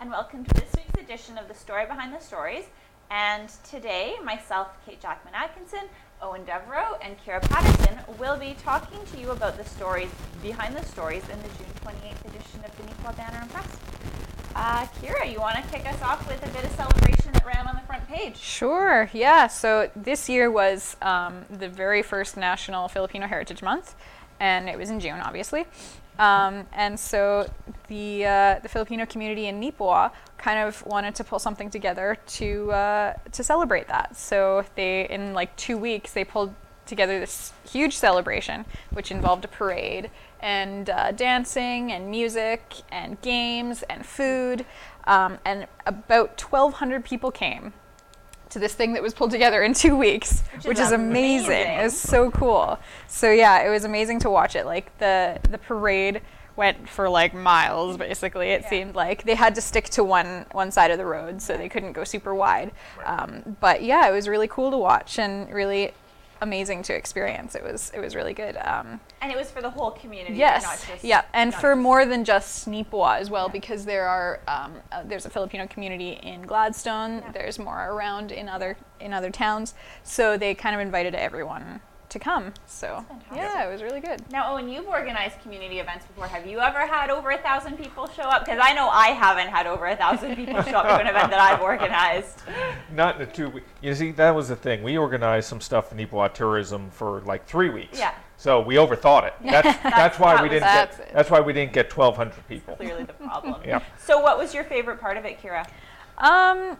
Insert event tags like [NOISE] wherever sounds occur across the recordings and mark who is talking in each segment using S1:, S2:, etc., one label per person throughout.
S1: and welcome to this week's edition of The Story Behind the Stories. And today, myself, Kate Jackman Atkinson, Eoin Devereaux, and Kira Patterson will be talking to you about the stories behind the stories in the June 28th edition of the Neepawa Banner and Press. Uh, Kira, you want to kick us off with a bit of celebration that ran on the front page?
S2: Sure, yeah. So this year was um, the very first National Filipino Heritage Month, and it was in June, obviously. Um, and so the uh, the Filipino community in Neepawa kind of wanted to pull something together to uh, to celebrate that. So they in like two weeks they pulled together this huge celebration, which involved a parade and uh, dancing and music and games and food, um, and about 1,200 people came to this thing that was pulled together in two weeks,
S1: Which
S2: which,
S1: is
S2: is amazing.
S1: amazing.
S2: It was so cool. So yeah, it was amazing to watch it. Like the the parade went for like miles basically it
S1: Yeah.
S2: seemed like they had to stick to one one side of the road so they couldn't go super wide um, but yeah it was really cool to watch and really amazing to experience it was it was really good um,
S1: And it was for the whole community,
S2: Yes,
S1: not just
S2: yeah, and for more than just Neepawa as well,
S1: Yeah.
S2: because there are um, uh, there's a Filipino community in Gladstone.
S1: Yeah.
S2: There's more around in other in other towns, so they kind of invited everyone to come. So yeah, it was really good.
S1: Now, Eoin, you've organized community events before. Have you ever had over a thousand people show up? Because I know I haven't had over a thousand people show up to an event that I've organized. [LAUGHS]
S3: Not in the two weeks. You see, that was the thing. We organized some stuff in Neepawa tourism for like three weeks.
S1: Yeah.
S3: So we overthought it. [LAUGHS] That's, that's why
S1: that
S3: we didn't
S2: That's
S3: get.
S2: it.
S3: That's why we didn't get 1,200 people.
S1: That's Clearly, the problem. [LAUGHS]
S3: Yeah.
S1: So, what was your favorite part of it, Kira?
S2: Um,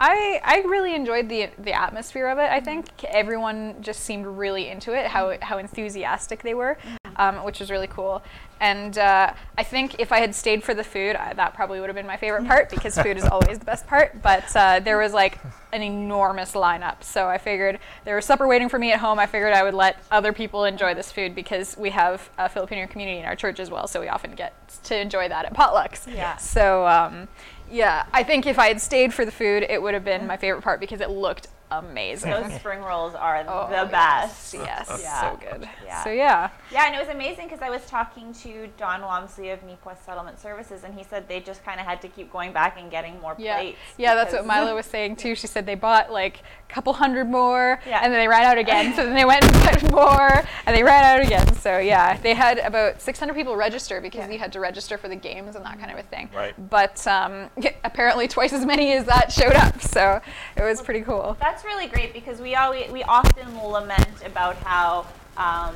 S2: I I really enjoyed the the atmosphere of it. I think everyone just seemed really into it. How how enthusiastic they were, um, which was really cool. And uh, I think if I had stayed for the food, I, that probably would have been my favorite part because food is always the best part. But uh, there was like an enormous lineup, so I figured there was supper waiting for me at home. I figured I would let other people enjoy this food because we have a Filipino community in our church as well, so we often get to enjoy that at potlucks.
S1: Yeah.
S2: So um, yeah, I think if I had stayed for the food, it would have been my favorite part because it looked amazing.
S1: Those [LAUGHS] spring rolls are
S2: Oh,
S1: the best.
S2: Yes, yes,
S1: Yeah.
S2: so good.
S1: Yeah.
S2: So yeah,
S1: Yeah, and it was amazing because I was talking to Don Wamsley of Neepawa Settlement Services, and he said they just kind of had to keep going back and getting more
S2: yeah,
S1: plates.
S2: yeah. That's what
S1: because-
S2: Milo [LAUGHS] was saying too. She said they bought like a couple hundred more,
S1: Yeah.
S2: and then they ran out again. so then they went and bought [LAUGHS] more, and they ran out again. So yeah, they had about 600 people register because
S1: Yeah.
S2: you had to register for the games and that kind of a thing.
S3: Right.
S2: But um, [LAUGHS] apparently twice as many as that showed up. So it was pretty cool.
S1: That's really great because we always we often lament about how um,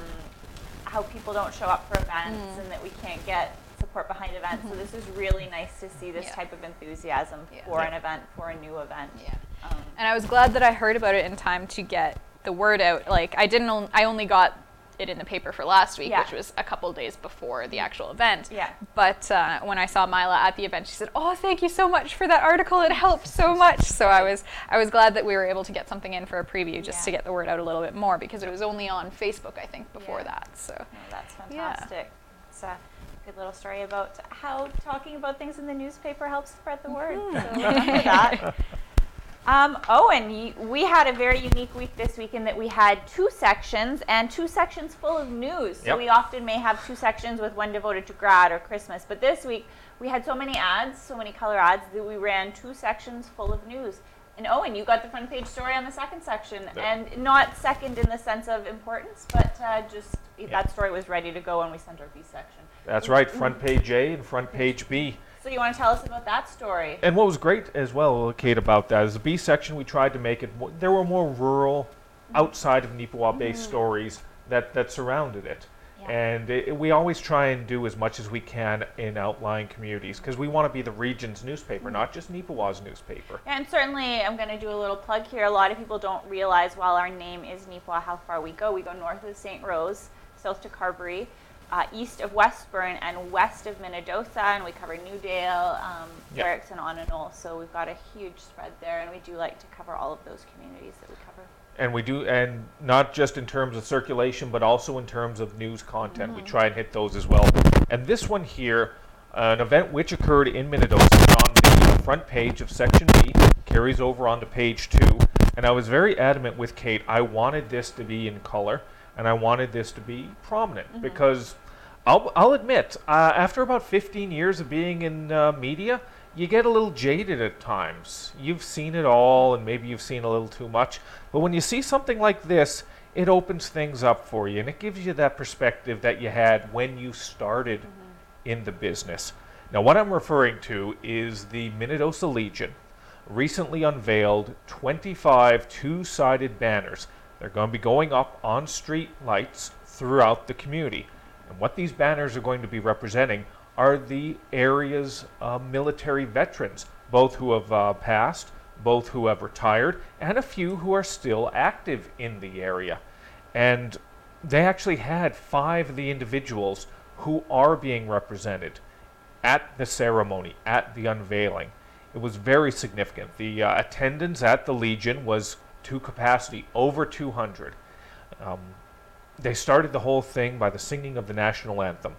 S1: how people don't show up for events
S2: Mm.
S1: and that we can't get support behind events. So this is really nice to see this.
S2: Yeah.
S1: type of enthusiasm
S2: Yeah.
S1: for
S3: Yeah.
S1: an event, for a new event.
S2: Yeah.
S1: Um,
S2: And I was glad that I heard about it in time to get the word out. Like I didn't, on- I only got it in the paper for last week,
S1: Yeah.
S2: which was a couple days before the actual event.
S1: Yeah.
S2: But uh, when I saw Mila at the event, she said, "Oh, thank you so much for that article. It helped so much." So I was, I was glad that we were able to get something in for a preview just to get the word out a little bit more because it was only on Facebook, I think, before
S1: Yeah.
S2: that. So
S1: No, that's fantastic. It's a good little story about how talking about things in the newspaper helps spread the word.
S2: Mm-hmm.
S1: So for that. [LAUGHS] Um, Eoin, y- we had a very unique week this week in that we had two sections and two sections full of news. So
S3: Yep.
S1: we often may have two sections with one devoted to grad or Christmas, but this week we had so many ads, so many color ads that we ran two sections full of news. And Eoin, you got the front page story on the second section,
S3: Yeah.
S1: and not second in the sense of importance, but uh, just that story was ready to go when we sent our B section.
S3: That's right. Front page A and front page B.
S1: So you want to tell us about that story?
S3: And what was great as well, Kate, about that is the B section. We tried to make it. More, there were more rural, outside of Neepawa-based mm-hmm. stories that that surrounded it.
S1: Yeah.
S3: And it, we always try and do as much as we can in outlying communities because we want to be the region's newspaper, mm-hmm. not just Neepawa's newspaper.
S1: And certainly, I'm going to do a little plug here. A lot of people don't realize while our name is Neepawa, how far we go. We go north of St. Rose, south to Carberry, uh, east of Westbourne, and west of Minnedosa, and we cover Newdale, um,
S3: Yeah.
S1: Erickson, Onanole. So we've got a huge spread there, and we do like to cover all of those communities that we cover.
S3: And we do, and not just in terms of circulation, but also in terms of news content. We try and hit those as well. And this one here, an event which occurred in Minnedosa on the front page of section B, carries over onto page two. And I was very adamant with Kate. I wanted this to be in color, and I wanted this to be prominent because I'll, I'll admit, uh, after about 15 years of being in uh, media, you get a little jaded at times. You've seen it all, and maybe you've seen a little too much. But when you see something like this, it opens things up for you, and it gives you that perspective that you had when you started in the business. Now, what I'm referring to is the Minnedosa Legion recently unveiled 25 two sided banners. They're going to be going up on street lights throughout the community. And what these banners are going to be representing are the area's uh, military veterans, both who have uh, passed, both who have retired, and a few who are still active in the area. And they actually had five of the individuals who are being represented at the ceremony, at the unveiling. It was very significant. The uh, attendance at the Legion was to capacity, over 200. Um, they started the whole thing by the singing of the national anthem.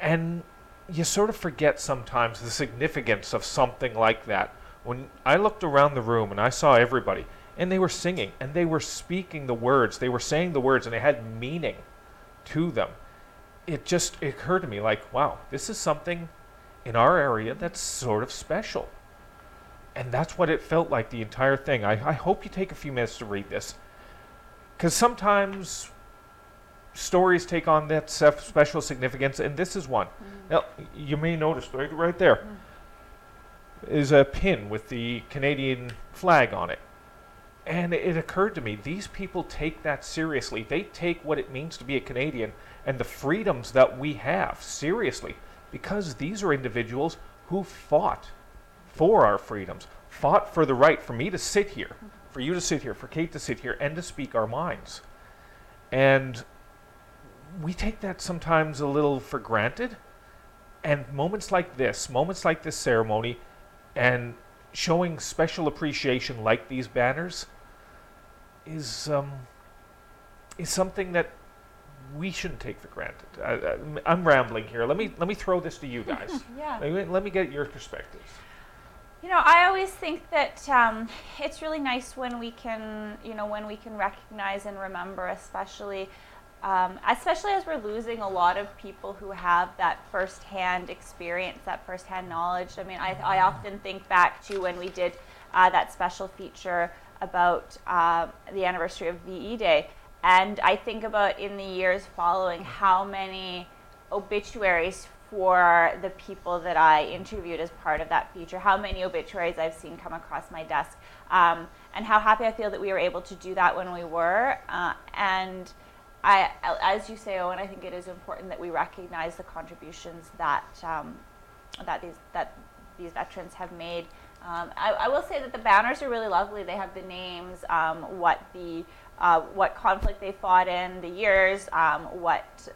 S3: And you sort of forget sometimes the significance of something like that. When I looked around the room and I saw everybody, and they were singing, and they were speaking the words, they were saying the words, and they had meaning to them. It just occurred to me like, wow, this is something in our area that's sort of special. And that's what it felt like the entire thing. I, I hope you take a few minutes to read this. Because sometimes stories take on that special significance, and this is one. Mm-hmm. Now, you may notice right, right there mm. is a pin with the Canadian flag on it. And it occurred to me, these people take that seriously. They take what it means to be a Canadian and the freedoms that we have seriously because these are individuals who fought for our freedoms, fought for the right for me to sit here, mm-hmm. For you to sit here, for Kate to sit here, and to speak our minds. And we take that sometimes a little for granted. And moments like this, moments like this ceremony, and showing special appreciation like these banners is um, is something that we shouldn't take for granted. I, I'm rambling here. Let me let me throw this to you guys. [LAUGHS]
S1: Yeah.
S3: let, me, let me get your perspectives.
S1: You know, I always think that um, it's really nice when we can, you know, when we can recognize and remember, especially, um, especially as we're losing a lot of people who have that firsthand experience, that firsthand knowledge. I mean, I, I often think back to when we did uh, that special feature about uh, the anniversary of VE Day, and I think about in the years following how many obituaries for the people that I interviewed as part of that feature, how many obituaries I've seen come across my desk, um, and how happy I feel that we were able to do that when we were. Uh, and I, as you say, Eoin, I think it is important that we recognize the contributions that um, that these that these veterans have made. Um, I, I, will say that the banners are really lovely. They have the names, um, what the uh, what conflict they fought in, the years, um, what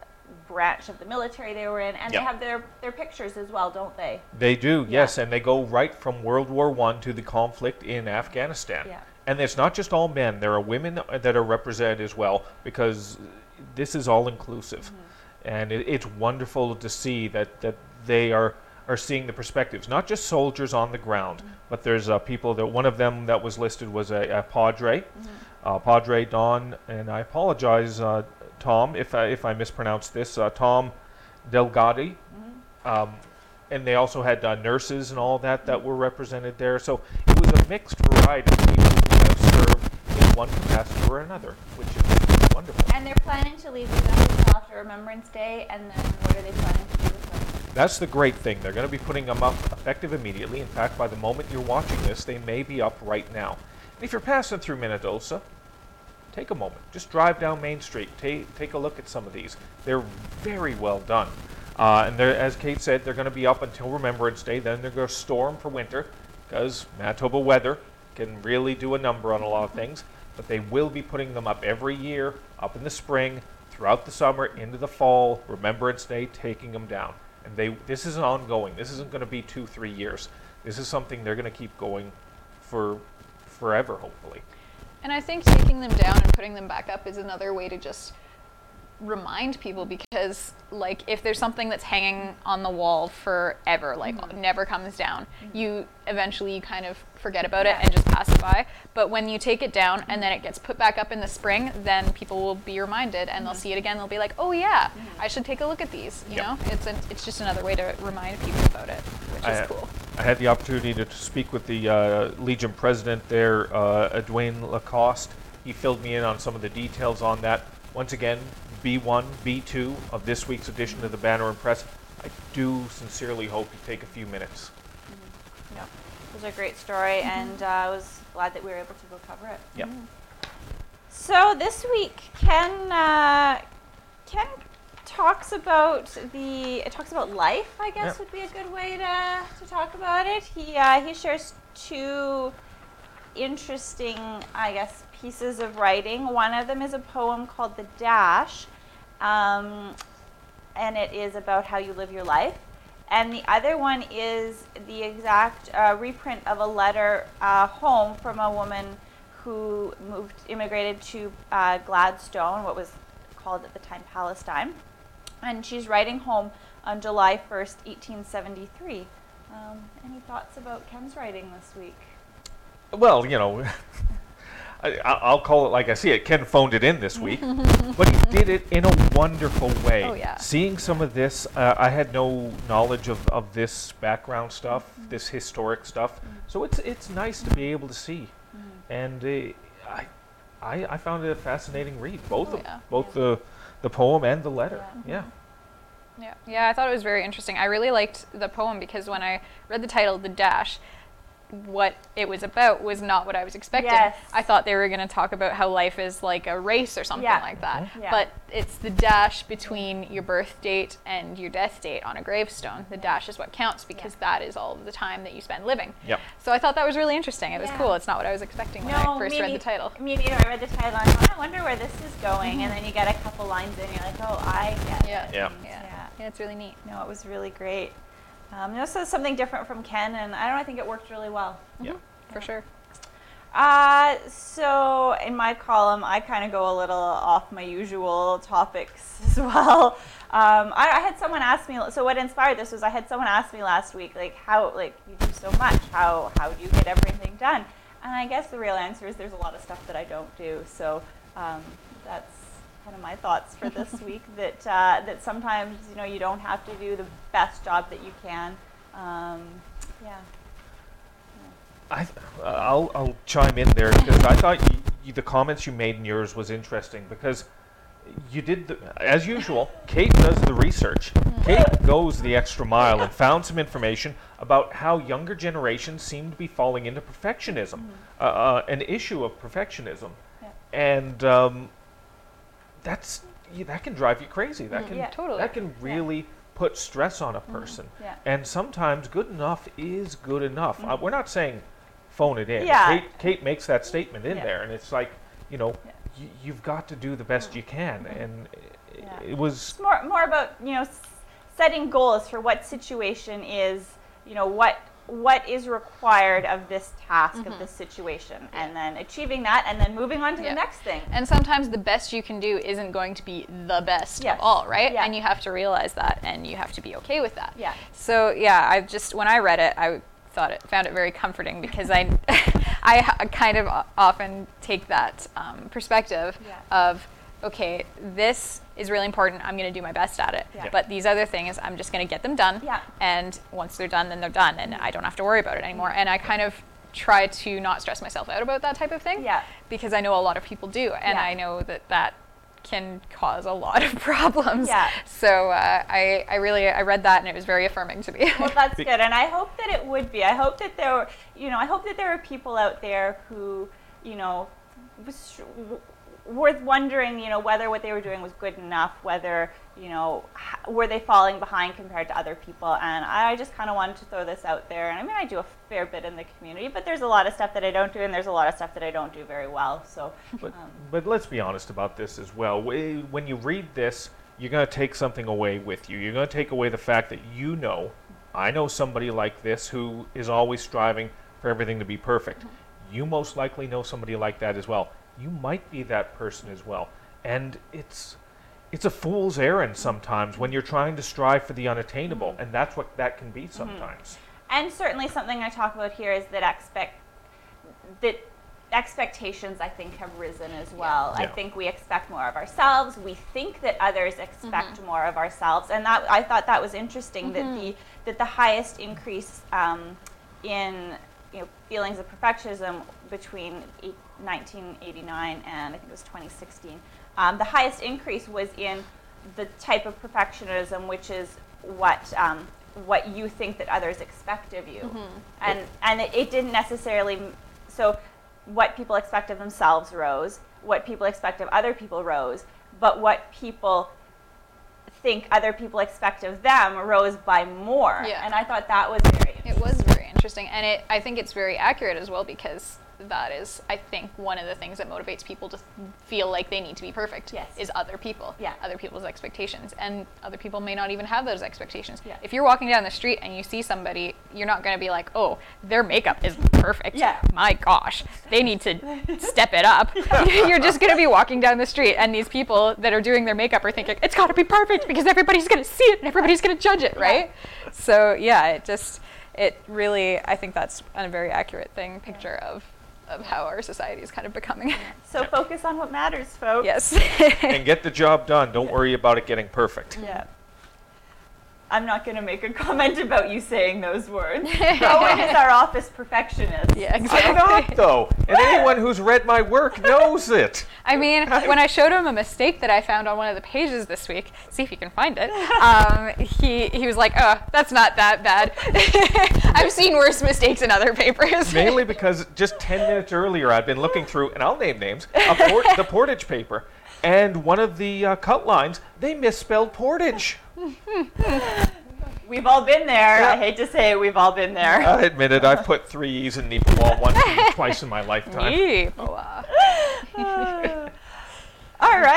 S1: branch of the military they were in, and
S3: Yep.
S1: they have their, their pictures as well, don't they?
S3: They do, yes, and they go right from World War One to the conflict in Afghanistan.
S1: Yeah.
S3: And it's not just all men; there are women that are represented as well, because this is all inclusive, and it, it's wonderful to see that that they are are seeing the perspectives, not just soldiers on the ground, but there's uh, people that one of them that was listed was a, a padre, uh, Padre Don, and I apologize, uh, Tom, if I, if I mispronounce this, uh, Tom Delgado. Um, and they also had uh, nurses and all that that were represented there. So it was a mixed variety of people who have served in one capacity or another, which is wonderful.
S1: And they're planning to leave up until after Remembrance Day, and then what are they planning to do with them?
S3: That's the great thing. They're going to be putting them up effective immediately. In fact, by the moment you're watching this, they may be up right now. And if you're passing through Minnedosa, take a moment. Just drive down Main Street. Take, take a look at some of these. They're very well done. Uh, and as Kate said, they're going to be up until Remembrance Day. Then they're going to storm for winter because Manitoba weather can really do a number on a lot of things. But they will be putting them up every year, up in the spring, throughout the summer, into the fall, Remembrance Day, taking them down. And they this is ongoing. This isn't going to be two, three years. This is something they're going to keep going for forever, hopefully.
S2: And I think taking them down and putting them back up is another way to just remind people because like if there's something that's hanging on the wall forever like
S1: Mm-hmm.
S2: never comes down you eventually you kind of forget about it and just pass it by. But when you take it down and then it gets put back up in the spring then people will be reminded and
S1: Mm-hmm.
S2: they'll see it again. They'll be like oh yeah i should take a look at these you
S3: Yep.
S2: know? It's an, it's just another way to remind people about it which is cool
S3: I had the opportunity to, to speak with the uh, Legion president there, uh, Dwayne Lacoste. He filled me in on some of the details on that. Once again, B1, B2 of this week's edition of the Banner and Press. I do sincerely hope you take a few minutes.
S1: Yeah, it was a great story, and uh, I was glad that we were able to go cover it.
S3: Yep.
S1: So this week, Ken uh, Ken talks about the it talks about life. I guess
S3: Yeah.
S1: would be a good way to, to talk about it. He uh, he shares two interesting, I guess, pieces of writing. One of them is a poem called "The Dash," um, and it is about how you live your life. And the other one is the exact uh, reprint of a letter uh, home from a woman who moved, immigrated to uh, Gladstone, what was called at the time Palestine. And she's writing home on July 1st, 1873. Um, any thoughts about Ken's writing this week?
S3: Well, you know, [LAUGHS] I, I- I'll call it like I see it. Ken phoned it in this week, [LAUGHS] but he did it in a wonderful way.
S2: Oh, yeah.
S3: Seeing some of this, uh, I had no knowledge of, of this background stuff, this historic stuff. So it's it's nice to be able to see, and uh, I, I I found it a fascinating read. Both
S2: Oh,
S3: of,
S2: yeah.
S3: both the the poem and the letter.
S1: Yeah.
S3: Yeah.
S2: Yeah, yeah, I thought it was very interesting. I really liked the poem because when I read the title, "The Dash," what it was about was not what I was expecting.
S1: Yes.
S2: I thought they were going to talk about how life is like a race or something
S1: Yeah.
S2: like that. Mm-hmm.
S1: Yeah.
S2: But it's the dash between your birth date and your death date on a gravestone. The dash is what counts because that is all of the time that you spend living.
S3: Yep.
S2: So I thought that was really interesting. It was
S1: Yeah.
S2: cool. It's not what I was expecting when I first
S1: me
S2: read the
S1: neith-
S2: title.
S1: Me neither. I read the title and I thought, I wonder where this is going. And mm-hmm. then you get a couple lines in, you're like, oh, I get
S2: Yeah.
S1: it.
S3: Yeah.
S2: Yeah.
S1: yeah.
S2: Yeah, it's really neat.
S1: No, it was really great. Um, this is something different from Ken, and I don't know, I think it worked really well.
S3: Yeah.
S2: For sure.
S1: Uh, so in my column, I kind of go a little off my usual topics [LAUGHS] as well. Um, I, I had someone ask me. So what inspired this was I had someone ask me last week, like how, like you do so much. How how do you get everything done? And I guess the real answer is there's a lot of stuff that I don't do. So um, that's kind of my thoughts for this [LAUGHS] week. That uh, that sometimes you know you don't have to do the best job that you can. Um, yeah.
S3: I, I'll, I'll chime in there because I thought you, you, the comments you made in yours was interesting because you did, the, as usual, Kate does the research. Kate goes the extra mile and found some information about how younger generations seem to be falling into perfectionism, uh, uh, an issue of perfectionism.
S1: Yeah.
S3: And um, that's, yeah, that can drive you crazy. That can,
S1: Yeah.
S2: Totally.
S3: that can really put stress on a person.
S1: Yeah.
S3: And sometimes good enough is good enough. Uh, we're not saying phone it in.
S1: Mm-hmm. Yeah.
S3: Kate, Kate makes that statement in
S1: Yeah.
S3: there, and it's like, you know,
S1: Yeah.
S3: y- you've got to do the best you can.
S1: Mm-hmm.
S3: And i-
S1: Yeah.
S3: it was,
S1: It's more more about you know s- setting goals for what situation is you know what what is required of this task of this situation and then achieving that and then moving on to
S2: Yeah.
S1: the next thing
S2: And sometimes the best you can do isn't going to be the best
S1: Yes.
S2: of all, right?
S1: Yeah.
S2: And you have to realize that and you have to be okay with that.
S1: Yeah.
S2: So, yeah, I just when I read it, I thought it found it very comforting because i [LAUGHS] i kind of often take that um, perspective
S1: Yeah.
S2: of okay, this is really important. I'm going to do my best at it.
S1: Yeah.
S2: But these other things, I'm just going to get them done.
S1: Yeah.
S2: And once they're done, then they're done, and I don't have to worry about it anymore. And I kind of try to not stress myself out about that type of thing
S1: Yeah.
S2: because I know a lot of people do, and
S1: Yeah.
S2: I know that that can cause a lot of [LAUGHS] problems.
S1: Yeah.
S2: So uh, I, I really, I read that and it was very affirming to me.
S1: well that's [LAUGHS] good and i hope that it would be i hope that there were you know i hope that there are people out there who you know worth wondering you know whether what they were doing was good enough whether you know h- were they falling behind compared to other people and i just kind of wanted to throw this out there and i mean i do a fair bit in the community but there's a lot of stuff that i don't do and there's a lot of stuff that i don't do very well so
S3: but,
S1: um,
S3: but let's be honest about this as well. When you read this, you're going to take something away with you. You're going to take away the fact that you know, I know somebody like this who is always striving for everything to be perfect. You most likely know somebody like that as well. You might be that person as well. And it's it's a fool's errand sometimes when you're trying to strive for the unattainable, mm-hmm. and that's what that can be mm-hmm. sometimes.
S1: And certainly something I talk about here is that expect that expectations I think have risen as well. I think we expect more of ourselves. We think that others expect mm-hmm. more of ourselves, and that I thought that was interesting that the that the highest increase um, in you know feelings of perfectionism between 1989 and I think it was 2016. Um, the highest increase was in the type of perfectionism which is what um, what you think that others expect of you, and and it, it didn't necessarily. So, what people expect of themselves rose, what people expect of other people rose, but what people think other people expect of them rose by more.
S2: Yeah.
S1: And I thought that was very.
S2: It was interesting, and it I think it's very accurate as well because that is I think one of the things that motivates people to feel like they need to be perfect
S1: Yes.
S2: is other people,
S1: Yeah.
S2: other people's expectations, and other people may not even have those expectations.
S1: Yeah.
S2: If you're walking down the street and you see somebody, you're not going to be like, oh, their makeup is perfect.
S1: Yeah.
S2: My gosh, they need to [LAUGHS] step it up. [LAUGHS] you're just going to be walking down the street, and these people that are doing their makeup are thinking it's got to be perfect because everybody's going to see it and everybody's going to judge it, right? So yeah, it just it really I think that's a very accurate thing picture of of how our society is kind of becoming. [LAUGHS]
S1: So focus on what matters, folks.
S2: yes.
S3: and get the job done. Don't worry about it getting perfect.
S1: Yeah. I'm not going to make a comment about you saying those words. [LAUGHS] Eoin is our office perfectionist.
S2: yeah,
S3: I'm not though, and anyone who's read my work knows it. [LAUGHS]
S2: I mean, when I showed him a mistake that I found on one of the pages this week, see if you can find it. Um, he he was like, "Oh, that's not that bad. [LAUGHS] I've seen worse mistakes in other papers."
S3: Mainly because just 10 minutes earlier I'd been looking through, and I'll name names, a port, the Portage paper, and one of the uh, cut lines, they misspelled Portage. [LAUGHS]
S1: We've all been there.
S3: Yeah.
S1: I hate to say it, we've all been there.
S3: I admit it, I've put three E's in Neepawal once, twice in my [LAUGHS] lifetime.
S2: Yee, boa.
S1: all [LAUGHS]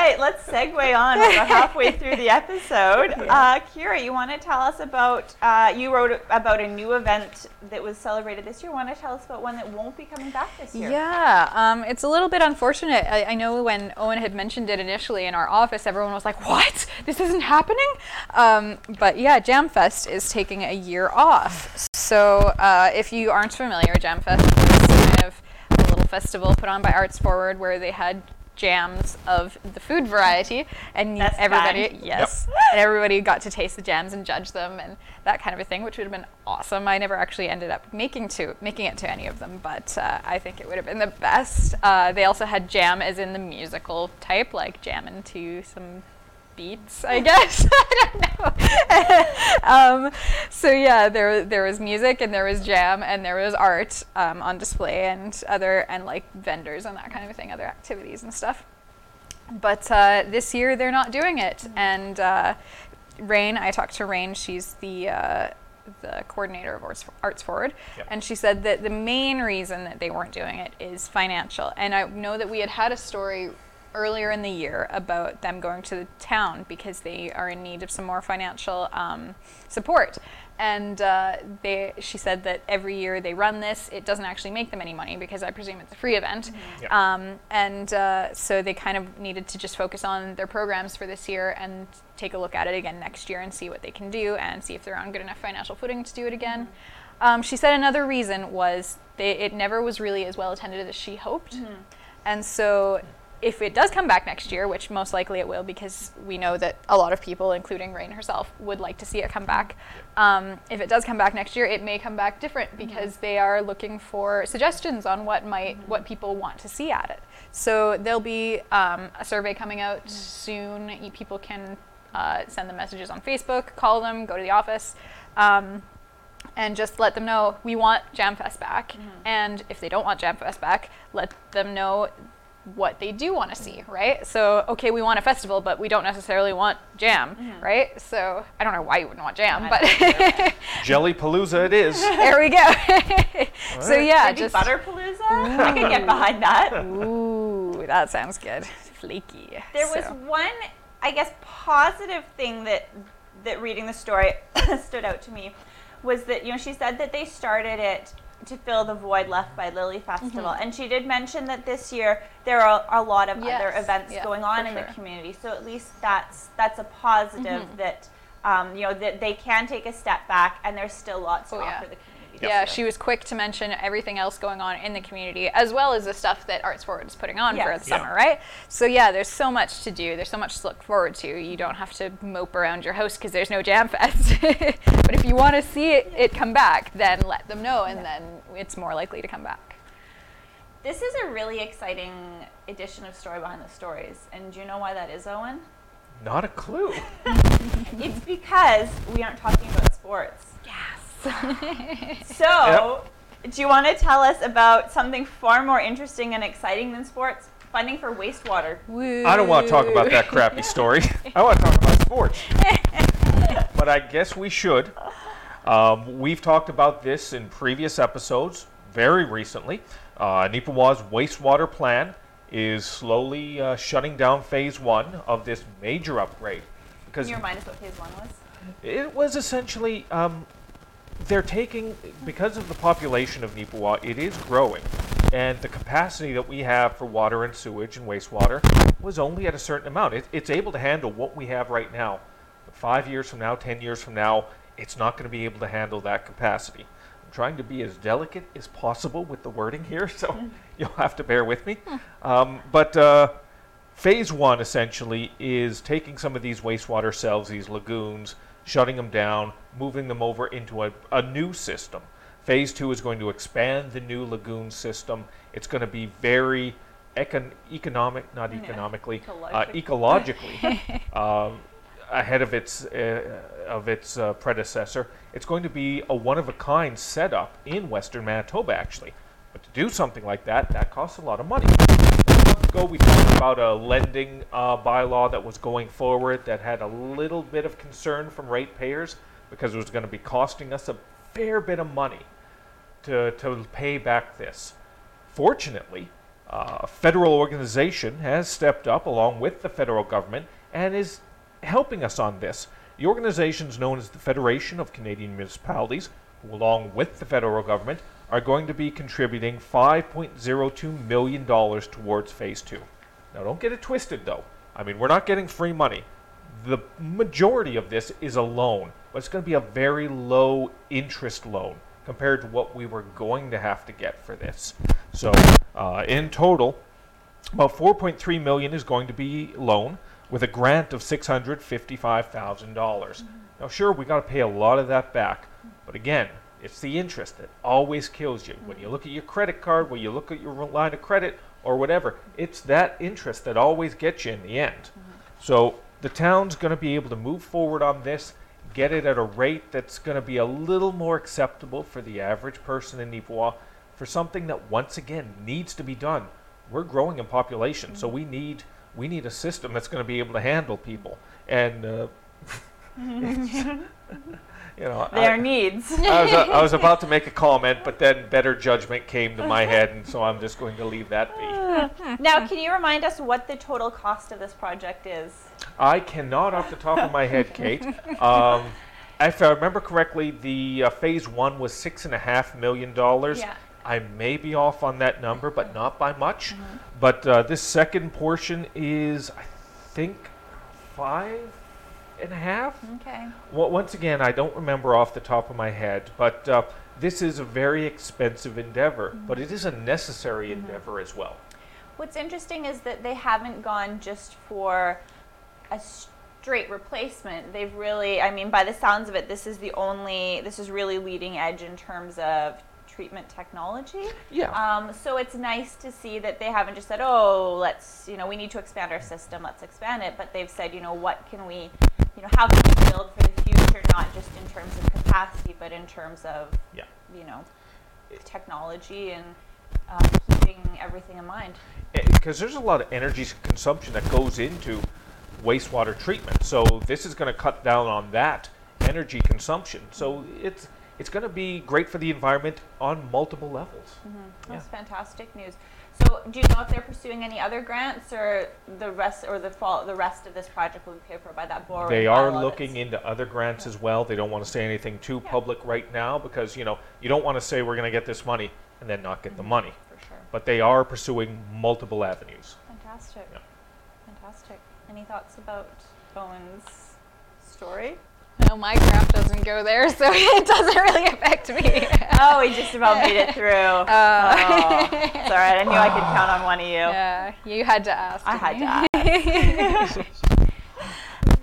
S1: right, let's segue on. We're halfway through the episode. [LAUGHS] Uh, Kira, you want to tell us about, uh, you wrote about a new event that was celebrated this year. Want to tell us about one that won't be coming back this year?
S2: Yeah, um, it's a little bit unfortunate. I, I know when Eoin had mentioned it initially in our office, everyone was like, "What? This isn't happening?" Um, but yeah, JamFest is taking a year off. So uh, if you aren't familiar, JamFest was kind of a little festival put on by Arts Forward where they had jams of the food variety and
S1: That's
S2: everybody yes and everybody got to taste the jams and judge them and that kind of a thing which would have been awesome. I never actually ended up making to making it to any of them but uh, i think it would have been the best. Uh, they also had jam as in the musical type like jam into some beats i guess [LAUGHS] i don't know [LAUGHS] um, so yeah there there was music and there was jam and there was art um, on display and other and like vendors and that kind of thing other activities and stuff but uh, this year they're not doing it. And uh, Rain, I talked to Rain. She's the uh, the coordinator of Arts, Arts Forward,
S3: Yep.
S2: and she said that the main reason that they weren't doing it is financial. And I know that we had had a story earlier in the year about them going to the town because they are in need of some more financial um, support. And uh, they, she said that every year they run this, it doesn't actually make them any money because I presume it's a free event.
S3: Yeah.
S2: Um, and uh, so they kind of needed to just focus on their programs for this year and take a look at it again next year and see what they can do and see if they're on good enough financial footing to do it again. Um, she said another reason was they, it never was really as well attended as she hoped. And so if it does come back next year, which most likely it will because we know that a lot of people, including Rain herself, would like to see it come back. Um, if it does come back next year, it may come back different because they are looking for suggestions on what might what people want to see at it. So there'll be um, a survey coming out soon. People can uh, send them messages on Facebook, call them, go to the office. Um, and just let them know we want JamFest back. And if they don't want JamFest back, let them know what they do want to see, right? So, okay, we want a festival, but we don't necessarily want jam, right? So, I don't know why you wouldn't want jam,
S1: I
S2: but [LAUGHS]
S3: Jelly Palooza it is.
S2: there we go. [LAUGHS] so, yeah,
S1: Maybe
S2: just
S1: Butterpalooza? I could get behind that.
S2: Ooh, that sounds good. Flaky.
S1: There was one, I guess, positive thing that that reading the story [COUGHS] stood out to me was that you know she said that they started it to fill the void left by Lily Festival. And she did mention that this year there are a lot of other events
S2: yeah,
S1: going on in the community. So at least that's that's a positive that um, you know that they can take a step back and there's still lots
S2: Oh,
S1: to
S2: yeah.
S1: offer the community.
S2: Yeah,
S1: this
S2: she was quick to mention everything else going on in the community, as well as the stuff that Arts Forward is putting on for
S1: Yes.
S2: the
S3: Yeah.
S2: summer, right? So yeah, there's so much to do. There's so much to look forward to. You don't have to mope around your house because there's no Jam Fest. [LAUGHS] but if you want to see it, it come back, then let them know, and then it's more likely to come back.
S1: This is a really exciting edition of Story Behind the Stories. And do you know why that is, Eoin?
S3: Not a clue. [LAUGHS]
S1: it's because we aren't talking about sports.
S2: Yes. [LAUGHS]
S1: So, do you want to tell us about something far more interesting and exciting than sports? Funding for wastewater.
S3: I don't want to talk about that crappy [LAUGHS] story. I want to talk about sports. [LAUGHS] but I guess we should. Um, we've talked about this in previous episodes very recently. Uh, Neepawa's wastewater plan is slowly uh, shutting down phase one of this major upgrade. Because
S1: Can you remind us what phase one was?
S3: it was essentially um, they're taking because of the population of Neepawa, it is growing, and the capacity that we have for water and sewage and wastewater was only at a certain amount. It, it's able to handle what we have right now. But five years from now, ten years from now, it's not going to be able to handle that capacity. I'm trying to be as delicate as possible with the wording here, [LAUGHS] so you'll have to bear with me. Um, but uh, Phase one essentially is taking some of these wastewater cells, these lagoons, shutting them down, moving them over into a, a new system. Phase two is going to expand the new lagoon system. It's going to be very econ- economic, not
S1: Yeah,
S3: economically, uh, ecologically [LAUGHS] um, ahead of its uh, of its uh, predecessor. It's going to be a one of a kind setup in Western Manitoba, actually. But to do something like that, that costs a lot of money. Ago, we talked about a lending uh, bylaw that was going forward that had a little bit of concern from ratepayers because it was going to be costing us a fair bit of money to, to pay back this. Fortunately, uh, a federal organization has stepped up along with the federal government and is helping us on this. The organization is known as the Federation of Canadian Municipalities, who, along with the federal government, are going to be contributing $5.02 million towards Phase 2. Now, don't get it twisted, though. I mean, we're not getting free money. The majority of this is a loan, but it's going to be a very low interest loan compared to what we were going to have to get for this. So, uh, in total, about 4.3 million is going to be loan with a grant of $655,000. dollars Now, sure, we got to pay a lot of that back, but again, it's the interest that always kills you. When you look at your credit card, when you look at your line of credit or whatever, it's that interest that always gets you in the end. So the town's going to be able to move forward on this, get it at a rate that's going to be a little more acceptable for the average person in Neepawa for something that once again needs to be done. We're growing in population, so we need we need a system that's going to be able to handle people. And uh, [LAUGHS] [LAUGHS] [LAUGHS] you know,
S1: Their
S3: I,
S1: needs.
S3: I was I was [LAUGHS] about to make a comment, but then better judgment came to my head, and so I'm just going to leave that be. [LAUGHS]
S1: now, can you remind us what the total cost of this project is?
S3: I cannot, off the top of my head, [LAUGHS] Kate. Um, if I remember correctly, the uh, phase one was six and a half million dollars.
S1: Yeah.
S3: I may be off on that number, but not by much. But uh, this second portion is, I think, five and a half.
S1: Okay.
S3: Well, once again, I don't remember off the top of my head, but uh, this is a very expensive endeavor, but it is a necessary endeavor as well.
S1: What's interesting is that they haven't gone just for a straight replacement. They've really, I mean, by the sounds of it, this is the only, this is really leading edge in terms of treatment technology.
S3: Yeah.
S1: Um, so it's nice to see that they haven't just said, oh, let's, you know, we need to expand our system, let's expand it, but they've said, you know, what can we, you know, how can we build for the future, not just in terms of capacity, but in terms of,
S3: Yeah.
S1: you know, technology and um, keeping everything in mind.
S3: because there's a lot of energy consumption that goes into wastewater treatment. So this is going to cut down on that energy consumption. So it's it's going to be great for the environment on multiple levels.
S1: That's fantastic news. So, do you know if they're pursuing any other grants, or the rest, or the fall, the rest of this project will be paid for by that borrowing?
S3: They are
S1: bylaw
S3: looking
S1: that's-
S3: into other grants as well. They don't want to say anything too public right now because, you know, you don't want to say we're going to get this money and then not get the mm-hmm. money.
S1: For sure.
S3: But they are pursuing multiple avenues.
S1: Fantastic.
S3: Yeah.
S1: Fantastic. Any thoughts about Eoin's story?
S2: No, my graph doesn't go there, [LAUGHS] so it doesn't really affect me.
S1: Oh, we just about made it through.
S2: Uh, [LAUGHS]
S1: oh, it's all right. I knew I could [LAUGHS] count on one of you.
S2: Yeah, you had to ask.
S1: I had to
S2: ask.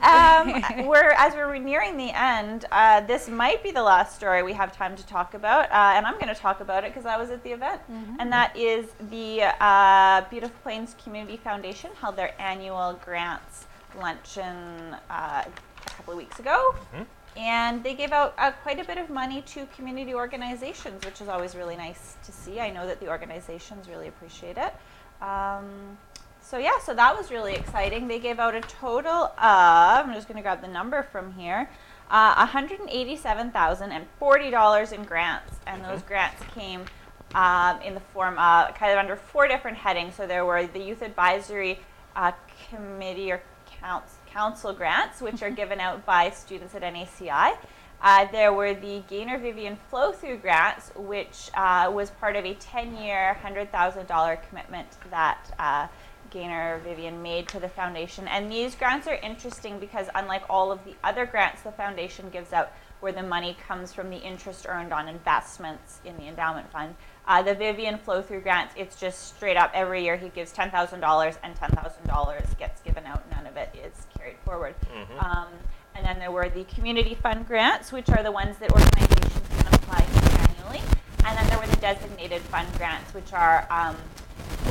S1: um, we're as we're nearing the end. Uh, this might be the last story we have time to talk about, uh, and I'm going to talk about it because I was at the event, and that is the uh, Beautiful Plains Community Foundation held their annual grants luncheon uh, a couple of weeks ago.
S3: Mhm.
S1: And they gave out uh, quite a bit of money to community organizations, which is always really nice to see. I know that the organizations really appreciate it. Um, so yeah, so that was really exciting. They gave out a total of I'm just going to grab the number from here, uh, one hundred eighty-seven thousand and forty dollars in grants, and those grants came um, in the form of kind of under four different headings. So there were the Youth Advisory uh, Committee or Council, council grants, which are given out by students at NACI. Uh, there were the Gaynor Vivian flow through grants, which uh, was part of a 10 year, $100,000 commitment that uh, Gaynor Vivian made to the foundation. And these grants are interesting because, unlike all of the other grants the foundation gives out, where the money comes from the interest earned on investments in the endowment fund, uh, the Vivian flow through grants, it's just straight up every year he gives $10,000 and $10,000 gets given out. None of it is carried forward. Um, and then there were the community fund grants, which are the ones that organizations can apply to annually. And then there were the designated fund grants, which are um,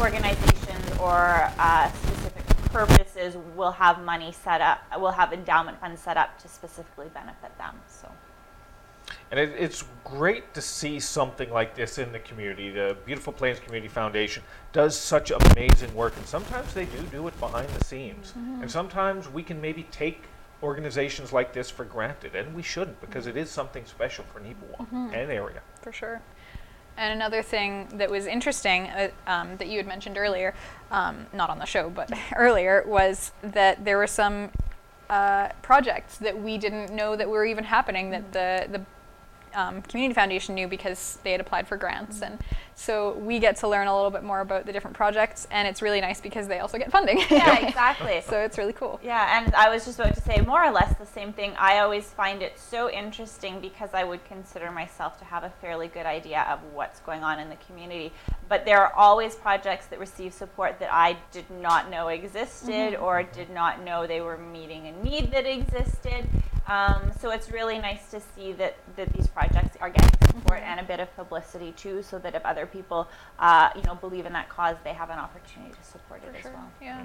S1: organizations or uh, specific purposes will have money set up, will have endowment funds set up to specifically benefit them. So.
S3: And it, it's great to see something like this in the community. The Beautiful Plains Community Foundation does such amazing work, and sometimes they do do it behind the scenes. And sometimes we can maybe take organizations like this for granted, and we shouldn't because it is something special for Neepawa and area.
S2: For sure. And another thing that was interesting uh, um, that you had mentioned earlier, um, not on the show, but [LAUGHS] earlier, was that there were some uh, projects that we didn't know that were even happening that the the um, community foundation knew because they had applied for grants, and so we get to learn a little bit more about the different projects, and it's really nice because they also get funding.
S1: Yeah, [LAUGHS] exactly.
S2: so it's really cool.
S1: Yeah, and I was just about to say more or less the same thing. I always find it so interesting because I would consider myself to have a fairly good idea of what's going on in the community. But there are always projects that receive support that I did not know existed or did not know they were meeting a need that existed. Um, so it's really nice to see that, that these projects are getting support and a bit of publicity too, so that if other people, uh, you know, believe in that cause, they have an opportunity to support it as well.
S2: Yeah.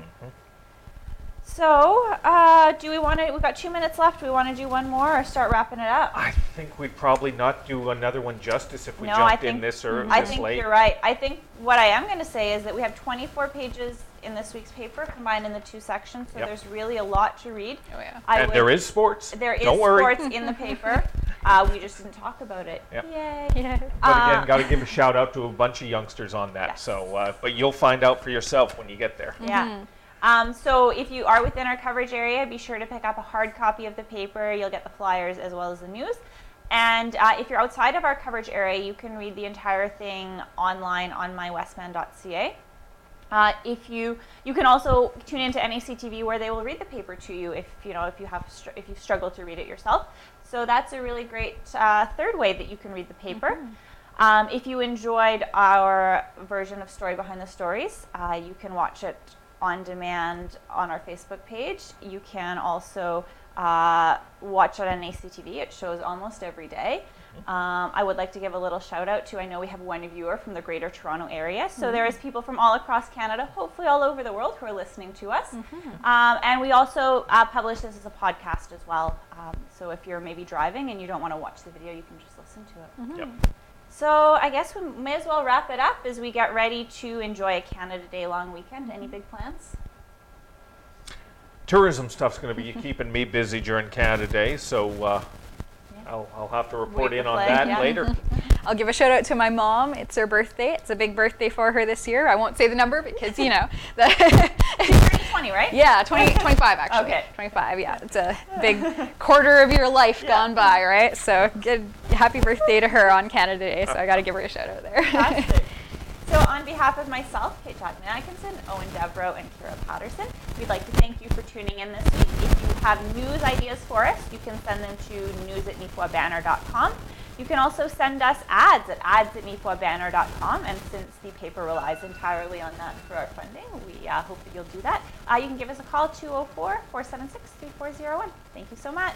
S1: So, uh, do we want to? We've got two minutes left. We want to do one more or start wrapping it up?
S3: I think we'd probably not do another one justice if we
S1: No, I
S3: jumped in this or was late.
S1: I
S3: this
S1: think
S3: late.
S1: you're right. I think what I am going to say is that we have 24 pages in this week's paper combined in the two sections, so
S3: Yep.
S1: there's really a lot to read.
S2: Oh yeah.
S1: I
S3: and
S1: would-
S3: there is sports.
S1: there is
S3: Don't worry.
S1: sports in the paper. [LAUGHS] Uh, we just didn't talk about it.
S3: Yep.
S1: Yay!
S2: Yeah.
S3: But
S1: Uh,
S3: again, got to give a shout out to a bunch of youngsters on that.
S1: Yes.
S3: So, uh, but you'll find out for yourself when you get there.
S1: Yeah. Um, so if you are within our coverage area, be sure to pick up a hard copy of the paper. You'll get the flyers as well as the news. And uh, if you're outside of our coverage area, you can read the entire thing online on mywestman.ca. Uh, if you you can also tune into NACTV where they will read the paper to you if you know if you have str- if you struggle to read it yourself. So that's a really great uh, third way that you can read the paper. Um, if you enjoyed our version of Story Behind the Stories, uh, you can watch it on demand on our Facebook page. You can also uh, watch it on ACTV. It shows almost every day. Um, I would like to give a little shout out to I know we have one viewer from the Greater Toronto area, so there is people from all across Canada, hopefully all over the world, who are listening to us. Um, and we also uh, publish this as a podcast as well. Um, so if you're maybe driving and you don't want to watch the video, you can just listen to it.
S3: Yep.
S1: So I guess we may as well wrap it up as we get ready to enjoy a Canada Day long weekend. Any big plans?
S3: Tourism stuff's going to be keeping me busy during Canada Day, so uh,
S1: Yeah.
S3: I'll, I'll have to report
S1: Wave
S3: in
S1: the
S3: on
S1: flag,
S3: that
S1: yeah.
S3: later. [LAUGHS]
S2: I'll give a shout out to my mom. It's her birthday. It's a big birthday for her this year. I won't say the number because you know. [LAUGHS] The
S1: You're 20, right?
S2: yeah, 20, 25 actually.
S1: Okay.
S2: 25. Yeah, it's a big quarter of your life gone by, right? So good. Happy birthday to her on Canada Day. So I uh, got to give her a shout out there. [LAUGHS]
S1: So, on behalf of myself, Kate Jackman Atkinson, Eoin Devereaux, and Kira Patterson, we'd like to thank you for tuning in this week. If you have news ideas for us, you can send them to news at neepawabanner.com. You can also send us ads at ads at neepawabanner.com. And since the paper relies entirely on that for our funding, we uh, hope that you'll do that. Uh, you can give us a call 204 476 3401. Thank you so much.